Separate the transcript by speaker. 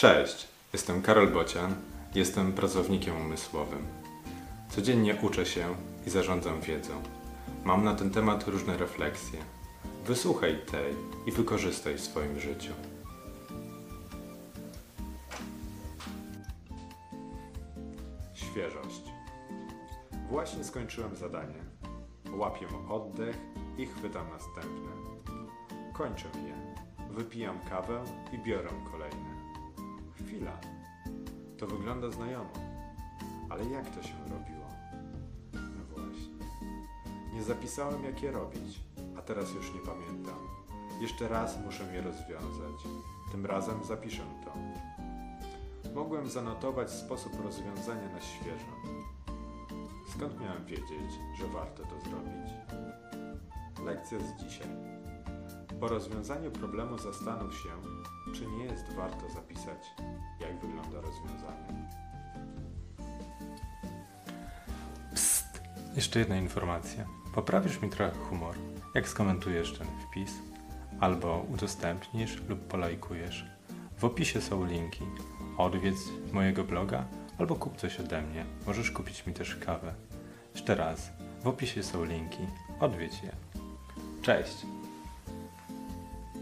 Speaker 1: Cześć, jestem Karol Bocian, jestem pracownikiem umysłowym. Codziennie uczę się i zarządzam wiedzą. Mam na ten temat różne refleksje. Wysłuchaj tej i wykorzystaj w swoim życiu. Świeżość. Właśnie skończyłem zadanie. Łapię oddech i chwytam następne. Kończę je. Wypijam kawę i biorę kolejne. Chwila. To wygląda znajomo. Ale jak to się robiło? No właśnie. Nie zapisałem, jak je robić, a teraz już nie pamiętam. Jeszcze raz muszę je rozwiązać. Tym razem zapiszę to. Mogłem zanotować sposób rozwiązania na świeżo. Skąd miałem wiedzieć, że warto to zrobić? Lekcja z dzisiaj. Po rozwiązaniu problemu zastanów się, czy nie jest warto zapisać, jak wygląda rozwiązanie. Psst! Jeszcze jedna informacja. Poprawisz mi trochę humor, jak skomentujesz ten wpis, albo udostępnisz lub polajkujesz. W opisie są linki. Odwiedź mojego bloga albo kup coś ode mnie. Możesz kupić mi też kawę. Jeszcze raz, w opisie są linki. Odwiedź je. Cześć!